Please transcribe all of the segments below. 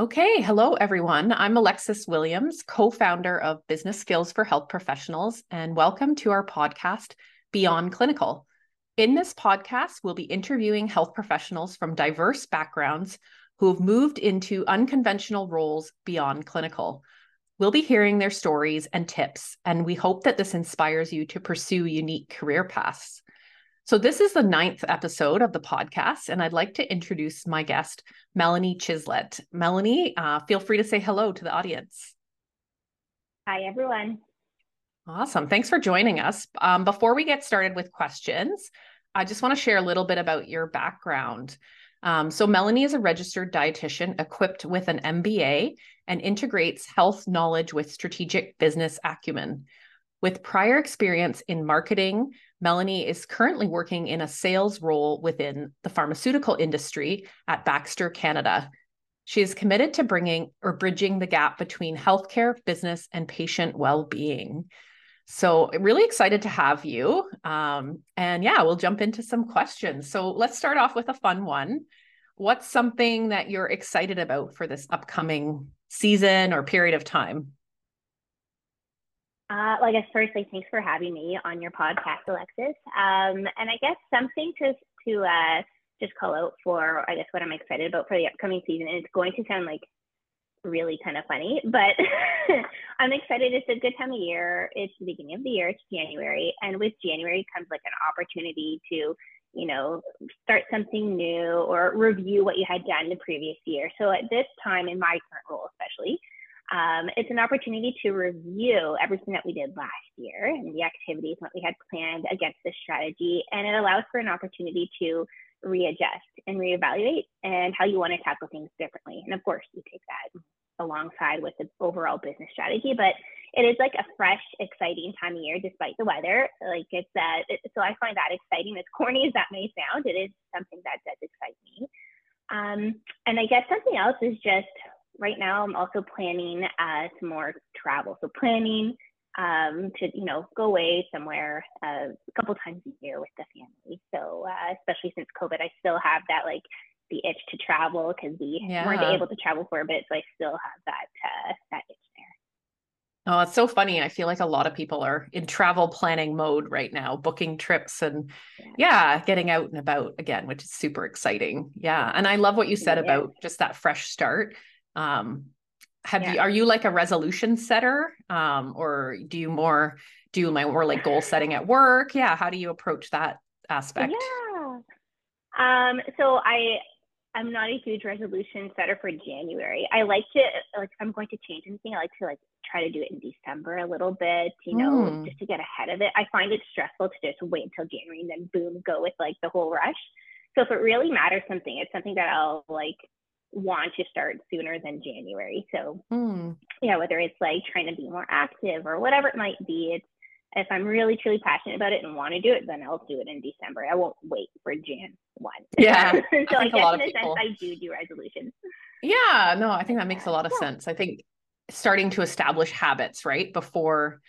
Okay, hello everyone. I'm Alexis Williams, co founder of Business Skills for Health Professionals, and welcome to our podcast, Beyond Clinical. In this podcast, we'll be interviewing health professionals from diverse backgrounds who have moved into unconventional roles beyond clinical. We'll be hearing their stories and tips, and we hope that this inspires you to pursue unique career paths. So, this is the ninth episode of the podcast, and I'd like to introduce my guest, Melanie Chislett. Melanie, uh, feel free to say hello to the audience. Hi, everyone. Awesome. Thanks for joining us. Um, before we get started with questions, I just want to share a little bit about your background. Um, so, Melanie is a registered dietitian equipped with an MBA and integrates health knowledge with strategic business acumen. With prior experience in marketing, Melanie is currently working in a sales role within the pharmaceutical industry at Baxter Canada. She is committed to bringing or bridging the gap between healthcare, business, and patient well being. So, really excited to have you. Um, and yeah, we'll jump into some questions. So, let's start off with a fun one. What's something that you're excited about for this upcoming season or period of time? Uh, guess firstly, thanks for having me on your podcast, Alexis. Um, and I guess something to to uh, just call out for, I guess, what I'm excited about for the upcoming season. And it's going to sound like really kind of funny, but I'm excited. It's a good time of year. It's the beginning of the year. It's January, and with January comes like an opportunity to, you know, start something new or review what you had done the previous year. So at this time in my current role, especially um, it's an opportunity to review everything that we did last year and the activities that we had planned against this strategy. And it allows for an opportunity to readjust and reevaluate and how you want to tackle things differently. And of course, you take that alongside with the overall business strategy, but it is like a fresh, exciting time of year despite the weather. Like it's uh, it, so I find that exciting. As corny as that may sound, it is something that does excite me. Um, and I guess something else is just right now I'm also planning uh, some more travel. So planning um, to you know go away somewhere uh, a couple times a year with the family. So uh, especially since COVID, I still have that like the itch to travel because we yeah. weren't able to travel for a bit, so I still have that uh, that itch there. Oh, it's so funny. I feel like a lot of people are in travel planning mode right now, booking trips and yeah, yeah getting out and about again, which is super exciting. Yeah. And I love what you said yeah. about just that fresh start um have yeah. you are you like a resolution setter? Um or do you more do my more like goal setting at work? Yeah how do you approach that aspect? Yeah. Um so i i'm not a huge resolution setter for january. I like to like if i'm going to change anything. I like to like try to do it in december a little bit you know mm. just to get ahead of it. I find it stressful to just wait until january and then boom go with like the whole rush. So if it really matters something it's something that i'll like want to start sooner than January. So, mm. yeah, whether it's like trying to be more active or whatever it might be, it's if I'm really truly passionate about it and want to do it, then I'll do it in December. I won't wait for Jan one. Yeah. so I, I guess in a people... sense, I do do resolutions. Yeah, no, I think that makes a lot of yeah. sense. I think starting to establish habits right before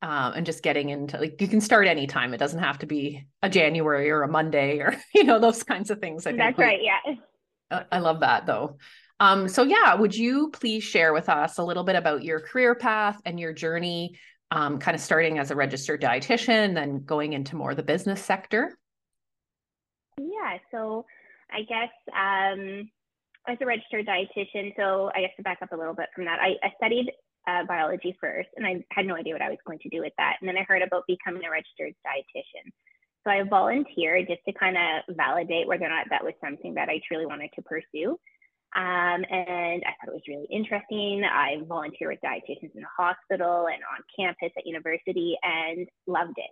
um, and just getting into like you can start anytime. It doesn't have to be a January or a Monday or you know those kinds of things. I That's we, right. Yeah. I love that though. Um, so yeah, would you please share with us a little bit about your career path and your journey, um, kind of starting as a registered dietitian, then going into more the business sector? Yeah, so I guess um, as a registered dietitian, so I guess to back up a little bit from that, I, I studied uh, biology first, and I had no idea what I was going to do with that. And then I heard about becoming a registered dietitian. So I volunteered just to kind of validate whether or not that was something that I truly wanted to pursue. Um, and I thought it was really interesting. I volunteered with dietitians in the hospital and on campus at university and loved it.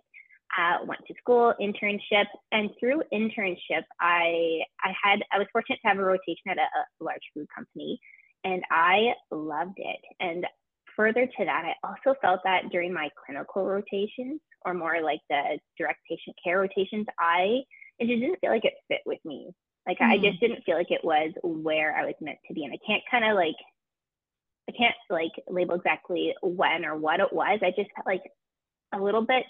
Uh, went to school, internship, and through internship, I I had I was fortunate to have a rotation at a, a large food company, and I loved it. And further to that, I also felt that during my clinical rotations, or more like the direct patient care rotations, I it just didn't feel like it fit with me. Like mm-hmm. I just didn't feel like it was where I was meant to be, and I can't kind of like I can't like label exactly when or what it was. I just felt like a little bit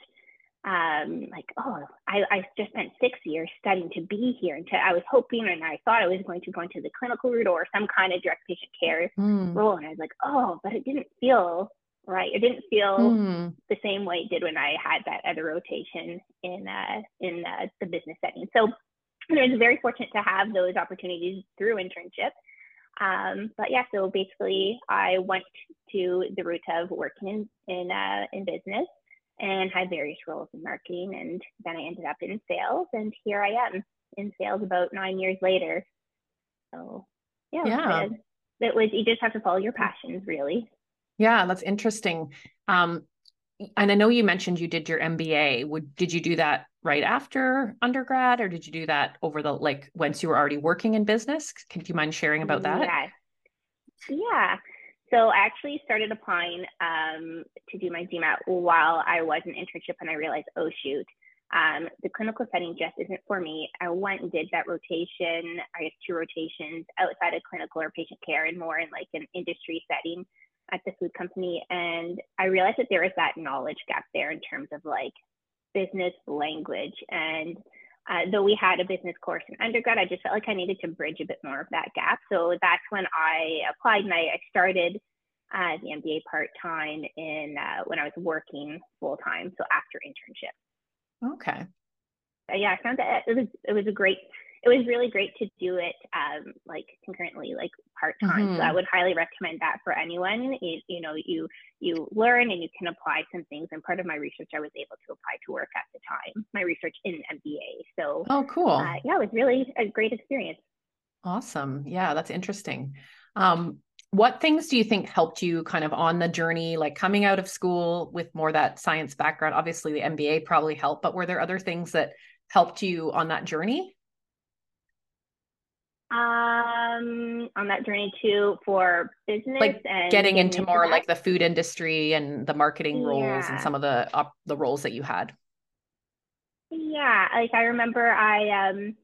um, like, oh, I, I just spent six years studying to be here. And to, I was hoping and I thought I was going to go into the clinical route or some kind of direct patient care mm. role. And I was like, oh, but it didn't feel right. It didn't feel mm. the same way it did when I had that other rotation in, uh, in uh, the business setting. So I was very fortunate to have those opportunities through internship. Um, but yeah, so basically I went to the route of working in, in, uh, in business and had various roles in marketing. And then I ended up in sales, and here I am in sales about nine years later. So yeah, yeah. It, it was you just have to follow your passions, really. Yeah, that's interesting. Um, and I know you mentioned you did your MBA. Would did you do that right after undergrad, or did you do that over the like once you were already working in business? Can you mind sharing about that? Yeah. Yeah. So I actually started applying um, to do my GMAT while I was in internship, and I realized, oh shoot, um, the clinical setting just isn't for me. I went and did that rotation, I guess two rotations outside of clinical or patient care, and more in like an industry setting at the food company, and I realized that there was that knowledge gap there in terms of like business language and uh, though we had a business course in undergrad, I just felt like I needed to bridge a bit more of that gap. So that's when I applied and I, I started uh, the MBA part time in uh, when I was working full time, so after internship. Okay. Yeah, I found that it was it was a great it was really great to do it um, like concurrently, like part time. Mm-hmm. So I would highly recommend that for anyone. You, you know, you you learn and you can apply some things. And part of my research, I was able to apply to work at the time. My research in MBA. So oh, cool. Uh, yeah, it was really a great experience. Awesome. Yeah, that's interesting. Um, what things do you think helped you kind of on the journey, like coming out of school with more that science background? Obviously, the MBA probably helped, but were there other things that helped you on that journey? Um on that journey too for business like and getting into more that. like the food industry and the marketing yeah. roles and some of the up the roles that you had yeah like i remember i um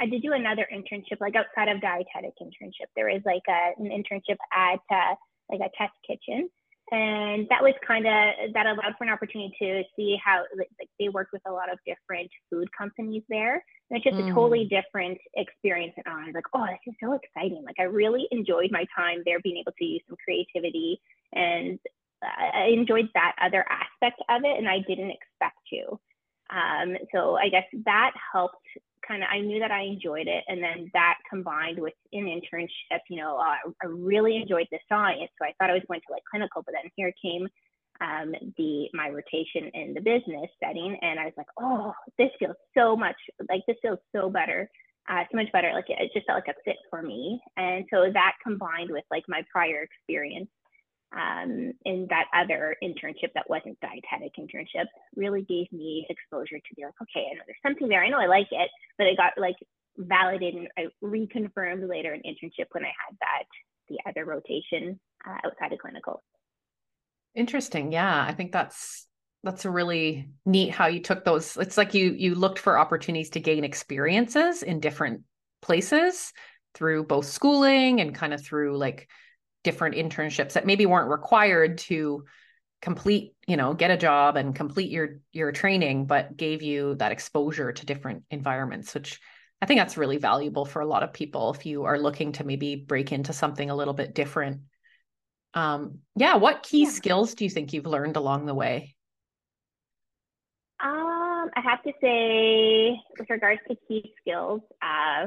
i did do another internship like outside of dietetic internship there was like a, an internship at uh, like a test kitchen and that was kind of that allowed for an opportunity to see how like, they worked with a lot of different food companies there and it's just mm. a totally mm. different experience and i was like oh this is so exciting like i really enjoyed my time there being able to use some creativity and i enjoyed that other aspect of it and i didn't expect to um, so i guess that helped kind of I knew that I enjoyed it, and then that combined with an internship, you know, uh, I really enjoyed the science, so I thought I was going to like clinical, but then here came um, the my rotation in the business setting, and I was like, oh, this feels so much like this feels so better, uh, so much better. Like it, it just felt like a fit for me, and so that combined with like my prior experience um, in that other internship that wasn't dietetic internship really gave me exposure to be like, okay, I know there's something there. I know I like it, but it got like validated and I reconfirmed later in internship when I had that the other rotation uh, outside of clinical. Interesting. Yeah, I think that's that's really neat how you took those. It's like you you looked for opportunities to gain experiences in different places through both schooling and kind of through like different internships that maybe weren't required to complete you know get a job and complete your your training but gave you that exposure to different environments which i think that's really valuable for a lot of people if you are looking to maybe break into something a little bit different um yeah what key yeah. skills do you think you've learned along the way um i have to say with regards to key skills uh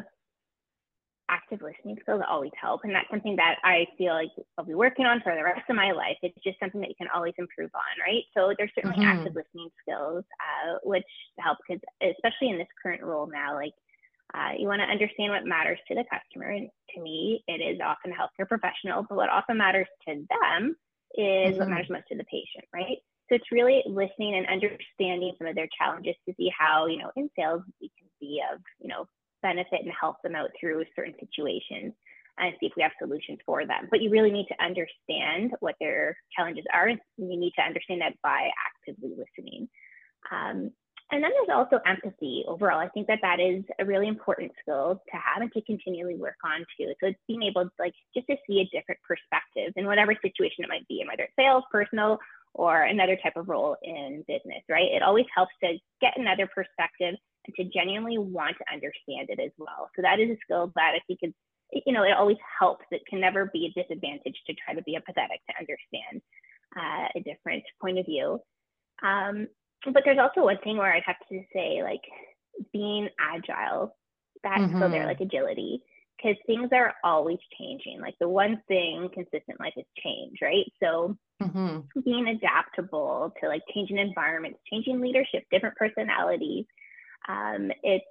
active listening skills always help. And that's something that I feel like I'll be working on for the rest of my life. It's just something that you can always improve on, right? So there's certainly mm-hmm. active listening skills, uh, which help because especially in this current role now, like uh, you want to understand what matters to the customer. And to me, it is often a healthcare professional, but what often matters to them is mm-hmm. what matters most to the patient, right? So it's really listening and understanding some of their challenges to see how, you know, in sales we can be of, you know, benefit and help them out through certain situations and see if we have solutions for them. But you really need to understand what their challenges are. And you need to understand that by actively listening. Um, and then there's also empathy overall. I think that that is a really important skill to have and to continually work on too. So it's being able to like just to see a different perspective in whatever situation it might be, and whether it's sales, personal, or another type of role in business, right? It always helps to get another perspective and to genuinely want to understand it as well. So that is a skill that I think is, you know, it always helps. It can never be a disadvantage to try to be empathetic to understand uh, a different point of view. Um, but there's also one thing where I'd have to say, like, being agile, that's mm-hmm. still there, like agility because things are always changing. Like the one thing consistent life is change, right? So mm-hmm. being adaptable to like changing environments, changing leadership, different personalities, um, it's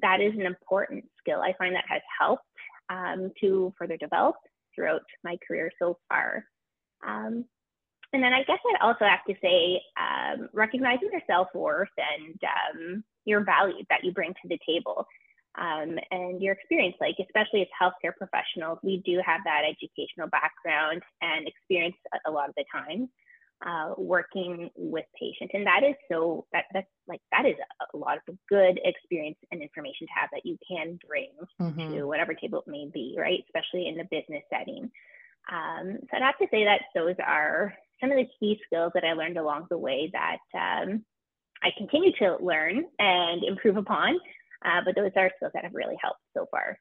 that is an important skill. I find that has helped um, to further develop throughout my career so far. Um, and then I guess I'd also have to say um, recognizing your self worth and um, your value that you bring to the table um, and your experience. Like, especially as healthcare professionals, we do have that educational background and experience a lot of the time uh, working with patients, and that is so that that's like that is a lot of good experience and information to have that you can bring mm-hmm. to whatever table it may be, right? Especially in the business setting. Um, so I'd have to say that those are some of the key skills that I learned along the way that um, I continue to learn and improve upon uh, but those are skills that have really helped so far.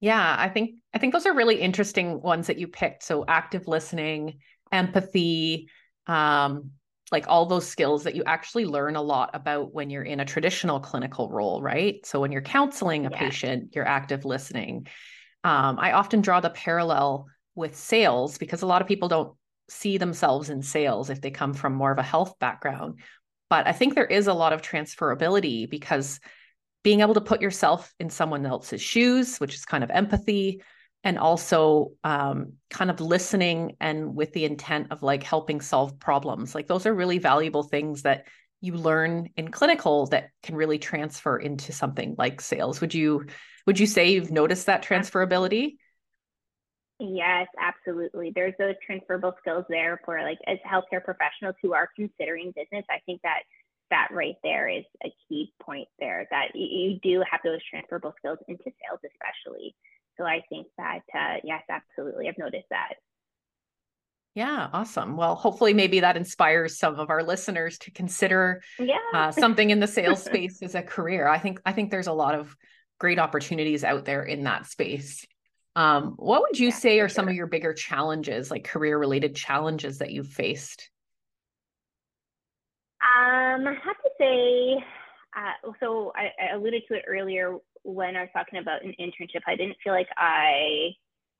Yeah, I think I think those are really interesting ones that you picked. So active listening, empathy, um, like all those skills that you actually learn a lot about when you're in a traditional clinical role, right? So when you're counseling a yeah. patient, you're active listening. Um, I often draw the parallel with sales because a lot of people don't see themselves in sales if they come from more of a health background. But I think there is a lot of transferability because being able to put yourself in someone else's shoes, which is kind of empathy, and also um, kind of listening and with the intent of like helping solve problems. Like those are really valuable things that you learn in clinical that can really transfer into something like sales. Would you would you say you've noticed that transferability? Yes, absolutely. There's those transferable skills there for like as healthcare professionals who are considering business. I think that that right there is a key point there that you, do have those transferable skills into sales, especially. So I think that uh, yes, absolutely, I've noticed that. Yeah, awesome. Well, hopefully, maybe that inspires some of our listeners to consider yeah. uh, something in the sales space as a career. I think I think there's a lot of great opportunities out there in that space. Um, what would you yeah, say are sure. some of your bigger challenges, like career related challenges that you've faced? Um, I have to say, uh, so I, I, alluded to it earlier when I was talking about an internship. I didn't feel like I,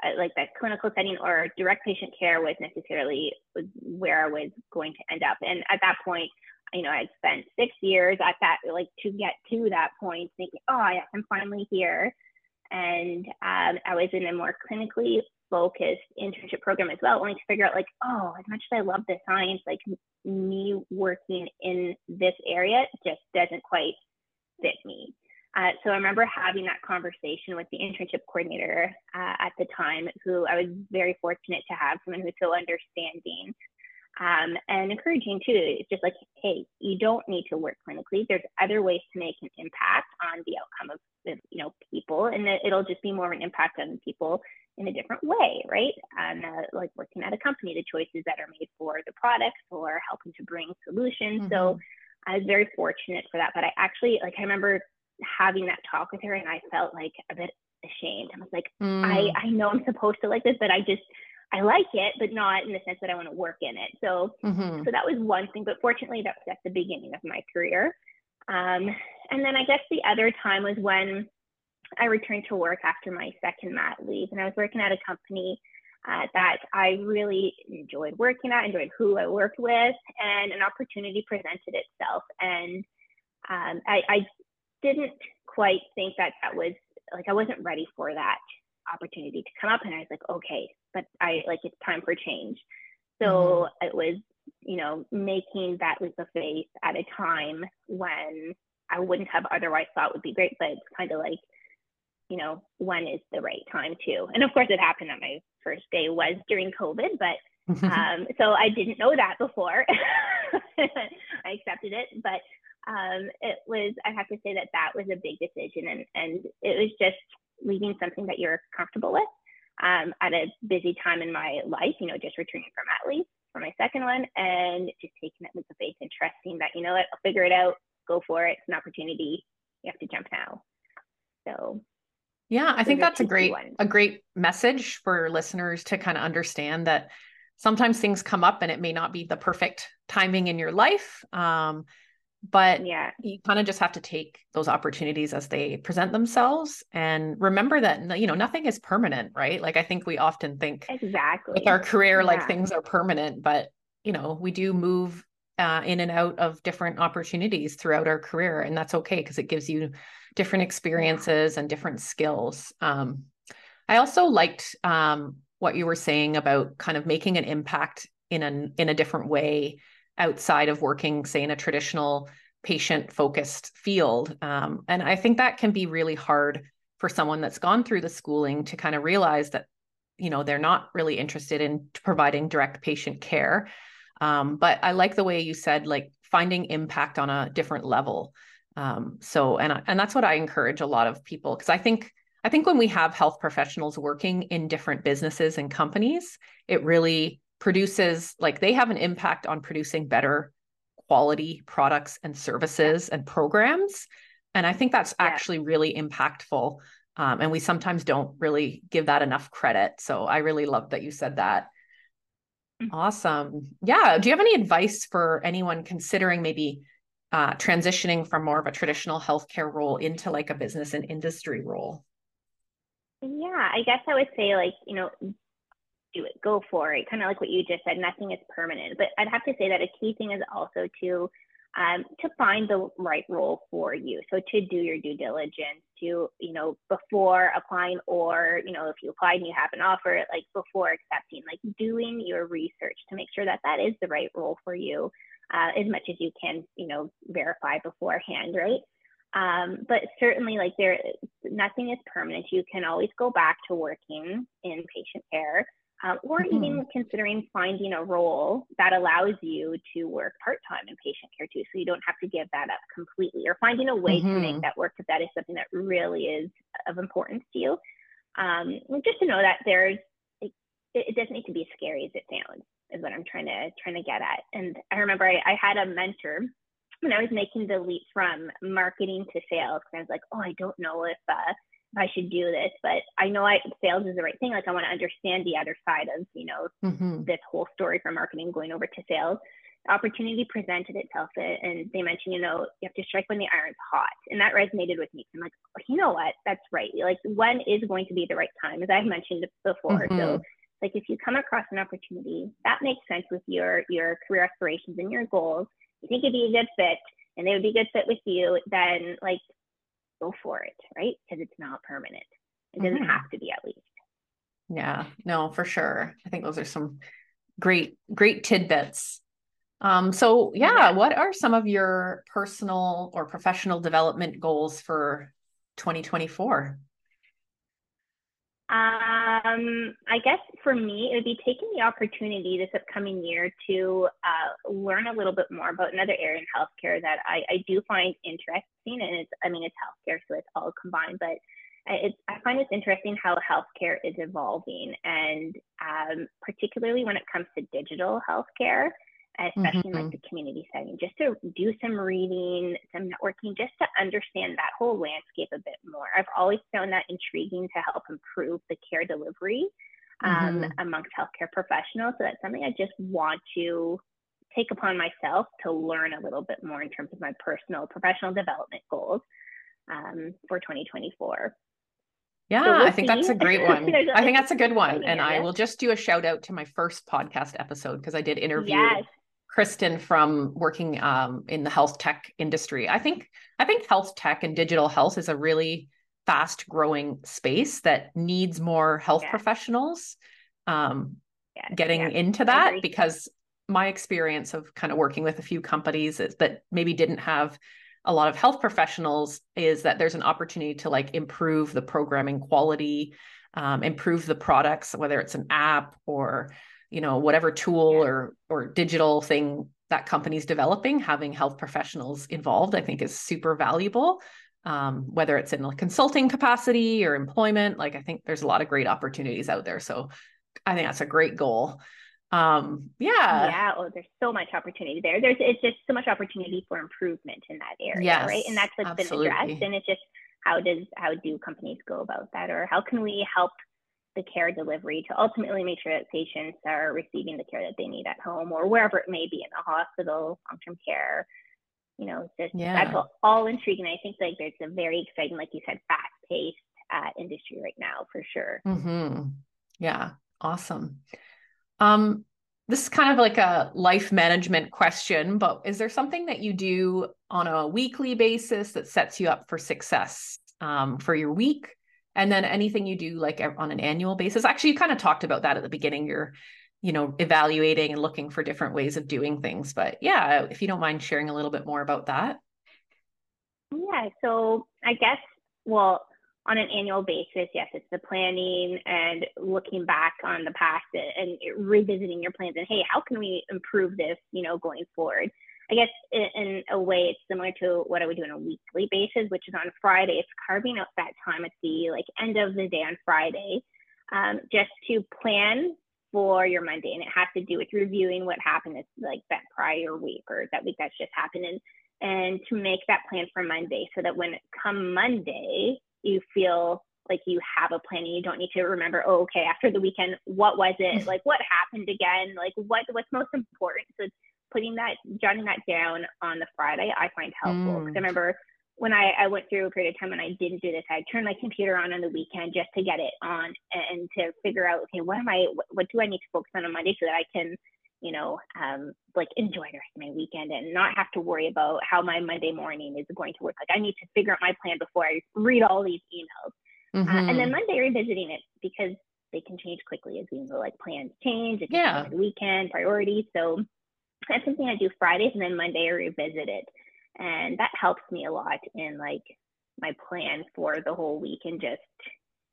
I like that clinical setting or direct patient care was necessarily where I was going to end up. And at that point, you know, I'd spent six years at that, like to get to that point, thinking, oh, yes, I'm finally here and um, I was in a more clinically focused internship program as well, only to figure out like, oh, as much as I love the science, like me working in this area just doesn't quite fit me. Uh, so I remember having that conversation with the internship coordinator uh, at the time, who I was very fortunate to have someone who's so understanding um, and encouraging too. It's just like, hey, you don't need to work clinically. There's other ways to make an impact on the outcome of you know people, and it'll just be more of an impact on people in a different way, right? And uh, like working at a company, the choices that are made for the products or helping to bring solutions. Mm-hmm. So I was very fortunate for that. But I actually like I remember having that talk with her, and I felt like a bit ashamed. I was like, mm. I I know I'm supposed to like this, but I just I like it, but not in the sense that I want to work in it. So, mm-hmm. so that was one thing. But fortunately, that was at the beginning of my career. Um, and then I guess the other time was when I returned to work after my second mat leave, and I was working at a company uh, that I really enjoyed working at, enjoyed who I worked with, and an opportunity presented itself. And um, I, I didn't quite think that that was like I wasn't ready for that opportunity to come up and I was like, okay, but I like it's time for change. So mm-hmm. it was, you know, making that leap of faith at a time when I wouldn't have otherwise thought would be great, but it's kind of like, you know, when is the right time to? And of course, it happened that my first day was during COVID, but um, so I didn't know that before. I accepted it, but um, it was. I have to say that that was a big decision, and and it was just leaving something that you're comfortable with um, at a busy time in my life, you know, just returning from mat leave. for my second one and just taking it with the faith and trusting that, you know what, I'll figure it out, go for it. It's an opportunity. You have to jump now. So yeah, I think that's a great a great message for listeners to kind of understand that sometimes things come up and it may not be the perfect timing in your life. Um, but yeah. you kind of just have to take those opportunities as they present themselves and remember that you know nothing is permanent right? Like i think we often think exactly. with our career yeah. like things are permanent but you know we do move uh, in and out of different opportunities throughout our career and that's okay because it gives you different experiences and different skills. Um, i also liked um, what you were saying about kind of making an impact in a in a different way outside of working, say, in a traditional patient focused field. Um, and I think that can be really hard for someone that's gone through the schooling to kind of realize that, you know, they're not really interested in providing direct patient care. Um, but I like the way you said, like finding impact on a different level. Um, so, and and that's what I encourage a lot of people because I think I think when we have health professionals working in different businesses and companies, it really produces like they have an impact on producing better quality products and services and programs. And i think that's yeah. actually really impactful. Um, and we sometimes don't really give that enough credit. So i really love that you said that. Mm-hmm. awesome. Yeah. Do you have any advice for anyone considering maybe uh, transitioning from more of a traditional healthcare role into like a business and industry role? Yeah. I guess i would say like you know do it, go for it. Kind of like what you just said, nothing is permanent. But I'd have to say that a key thing is also to um, to find the right role for you. So to do your due diligence, to you know before applying, or you know if you applied and you have an offer, like before accepting, like doing your research to make sure that that is the right role for you, uh, as much as you can, you know, verify beforehand, right? Um, but certainly like there nothing is permanent you can always go back to working in patient care um, or mm-hmm. even considering finding a role that allows you to work part time in patient care too, so you don't have to give that up completely, or finding a way mm-hmm. to make mm-hmm. that work if that is something that really is of importance to you. Um, just to know that there's, it, it, doesn't need to be as scary as it sounds, is what I'm trying to trying to get at. And I remember I, I had a mentor when I was making the leap from marketing to sales, because I was like, oh, I don't know if uh, I should do this, but I know I sales is the right thing. Like I want to understand the other side of, you know, mm-hmm. this whole story from marketing going over to sales. opportunity presented itself and they mentioned, you know, you have to strike when the iron's hot. And that resonated with me. I'm like, oh, you know what? That's right. Like when is going to be the right time, as I've mentioned before. Mm-hmm. So like if you come across an opportunity that makes sense with your your career aspirations and your goals, you think it'd be a good fit and they would be a good fit with you, then like go for it, right? Because it's not permanent. It doesn't mm-hmm. have to be at least. Yeah, no, for sure. I think those are some great, great tidbits. Um, so yeah, yeah, what are some of your personal or professional development goals for 2024? Um, I guess for me, it would be taking the opportunity this upcoming year to uh, learn a little bit more about another area in healthcare that I, I do find interesting. And it's, I mean, it's healthcare, so it's all combined, but it's, I find it's interesting how healthcare is evolving, and um, particularly when it comes to digital healthcare especially mm-hmm. in like mm-hmm. the community setting, just to do some reading, some networking, just to understand that whole landscape a bit more. I've always found that intriguing to help improve the care delivery um, mm-hmm. amongst healthcare professionals. So that's something I just want to take upon myself to learn a little bit more in terms of my personal professional development goals um, for 2024. Yeah, so we'll I think see. that's a great one. I think that's a good one. And I will just do a shout out to my first podcast episode because I did interview yes. Kristen from working um, in the health tech industry. I think I think health tech and digital health is a really fast growing space that needs more health yeah. professionals um, yeah. getting yeah. into that because my experience of kind of working with a few companies is that maybe didn't have a lot of health professionals is that there's an opportunity to like improve the programming quality um, improve the products whether it's an app or you know whatever tool or or digital thing that company's developing having health professionals involved i think is super valuable um, whether it's in a consulting capacity or employment like i think there's a lot of great opportunities out there so i think that's a great goal Um, yeah. Yeah. Oh, there's so much opportunity there. There's it's just so much opportunity for improvement in that area, yes, right? And that's what's absolutely. been addressed. And it's just how does how do companies go about that, or how can we help the care delivery to ultimately make sure that patients are receiving the care that they need at home or wherever it may be in the hospital, long-term care. You know, just yeah. that's all, all intriguing. I think like there's a very exciting, like you said, fast-paced uh, industry right now for sure. Mm-hmm. Yeah, awesome. Um, this is kind of like a life management question, but is there something that you do on a weekly basis that sets you up for success um, for your week? And then anything you do like on an annual basis? Actually, you kind of talked about that at the beginning. You're, you know, evaluating and looking for different ways of doing things. But yeah, if you don't mind sharing a little bit more about that. Yeah. So I guess, well, on an annual basis, yes, it's the planning and looking back on the past and revisiting your plans and hey, how can we improve this, you know, going forward? I guess in, a way it's similar to what I would do on a weekly basis, which is on Friday. It's carving out that time at the like end of the day on Friday, um, just to plan for your Monday, and it has to do with reviewing what happened this like that prior week or that week that's just happened, and and to make that plan for Monday so that when it come Monday, you feel like you have a plan and you don't need to remember, oh, okay, after the weekend, what was it? Like what happened again? Like what what's most important? So putting that, jotting that down on the Friday, I find helpful. Because mm. I remember when I, I went through a period of time when I didn't do this, I turned my computer on on the weekend just to get it on and to figure out, okay, what am I, what, what do I need to focus on on Monday so that I can you know, um, like enjoy the rest of my weekend and not have to worry about how my Monday morning is going to work. Like I need to figure out my plan before I read all these emails. Mm-hmm. Uh, and then mm-hmm. Monday revisiting it because they can change quickly as we know, like plans change, it can yeah. change the weekend, priorities. So that's something I do Fridays and then Monday I revisit it. And that helps me a lot in like my plan for the whole week and just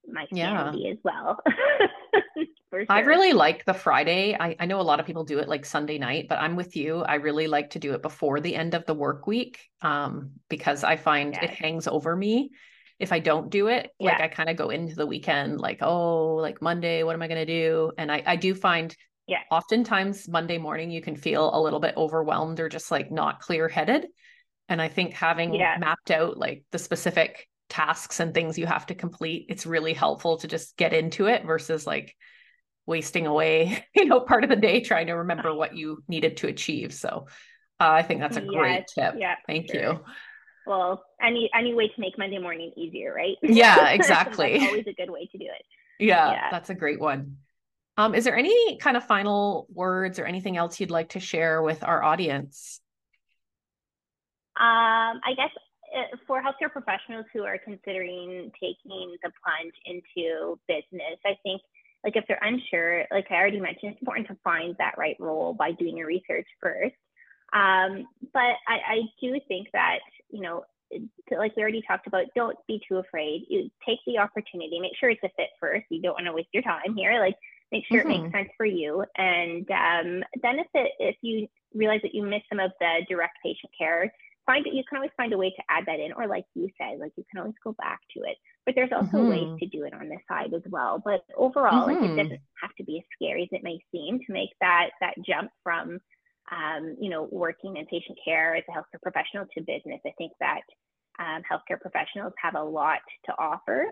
my sanity yeah. as well. sure. I really like the Friday. I, I know a lot of people do it like Sunday night, but I'm with you. I really like to do it before the end of the work week um, because I find it hangs over me if I don't do it. Yeah. Like I kind of go into the weekend like, oh, like Monday, what am I going to do? And I, I do find yeah. oftentimes Monday morning you can feel a little bit overwhelmed or just like not clear headed. And I think having yeah. mapped out like the specific tasks and things you have to complete, it's really helpful to just get into it versus like wasting away, you know, part of the day trying to remember what you needed to achieve. So uh, I think that's a great tip. Yeah, Thank sure. you. Well, any any way to make Monday morning easier, right? Yeah, exactly. always a good way to do it. Yeah, yeah, that's a great one. Um, is there any kind of final words or anything else you'd like to share with our audience? Um, I guess uh, for healthcare professionals who are considering taking the plunge into business, I think like if they're unsure, like I already mentioned, it's important to find that right role by doing your research first. Um, but I, I do think that, you know, like we already talked about, don't be too afraid. You take the opportunity, make sure it's a fit first. You don't want to waste your time here. Like make sure mm-hmm. it makes mm-hmm. sense for you. And um, then if it, if you realize that you miss some of the direct patient care, find you can always find a way to add that in, or like you said, like you can always go back to it. But there's also mm-hmm. ways to do it on the side as well. But overall, mm-hmm. like it mm-hmm. doesn't have to be as scary as it may seem to make that that jump from um, you know, working in patient care as a healthcare professional to business. I think that um, healthcare professionals have a lot to offer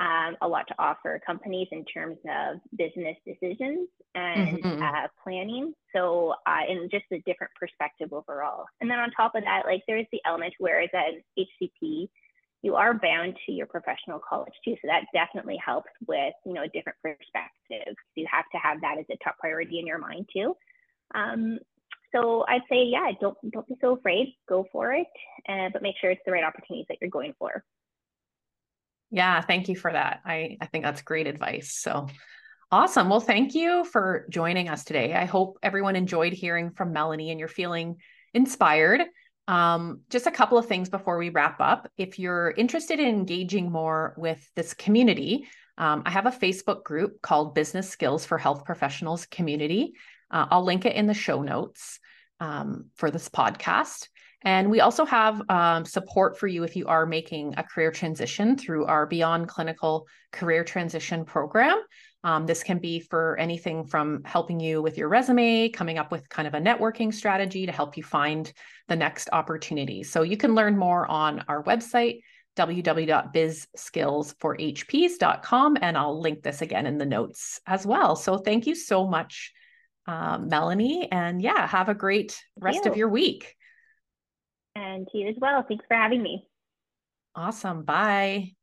um, a lot to offer companies in terms of business decisions and mm-hmm. uh, planning. So, uh, and just a different perspective overall. And then on top of that, like there's the element where as an HCP, you are bound to your professional college too. So that definitely helps with, you know, a different perspective. You have to have that as a top priority in your mind too. Um, so I'd say, yeah, don't don't be so afraid. Go for it, uh, but make sure it's the right opportunities that you're going for. Yeah, thank you for that. I, I think that's great advice. So awesome. Well, thank you for joining us today. I hope everyone enjoyed hearing from Melanie and you're feeling inspired. Um, just a couple of things before we wrap up. If you're interested in engaging more with this community, um, I have a Facebook group called Business Skills for Health Professionals Community. Uh, I'll link it in the show notes um, for this podcast. And we also have um, support for you if you are making a career transition through our Beyond Clinical Career Transition program. Um, this can be for anything from helping you with your resume, coming up with kind of a networking strategy to help you find the next opportunity. So you can learn more on our website, www.bizskillsforhps.com, and I'll link this again in the notes as well. So thank you so much, um, Melanie. And yeah, have a great rest of your week. And to you as well. Thanks for having me. Awesome. Bye.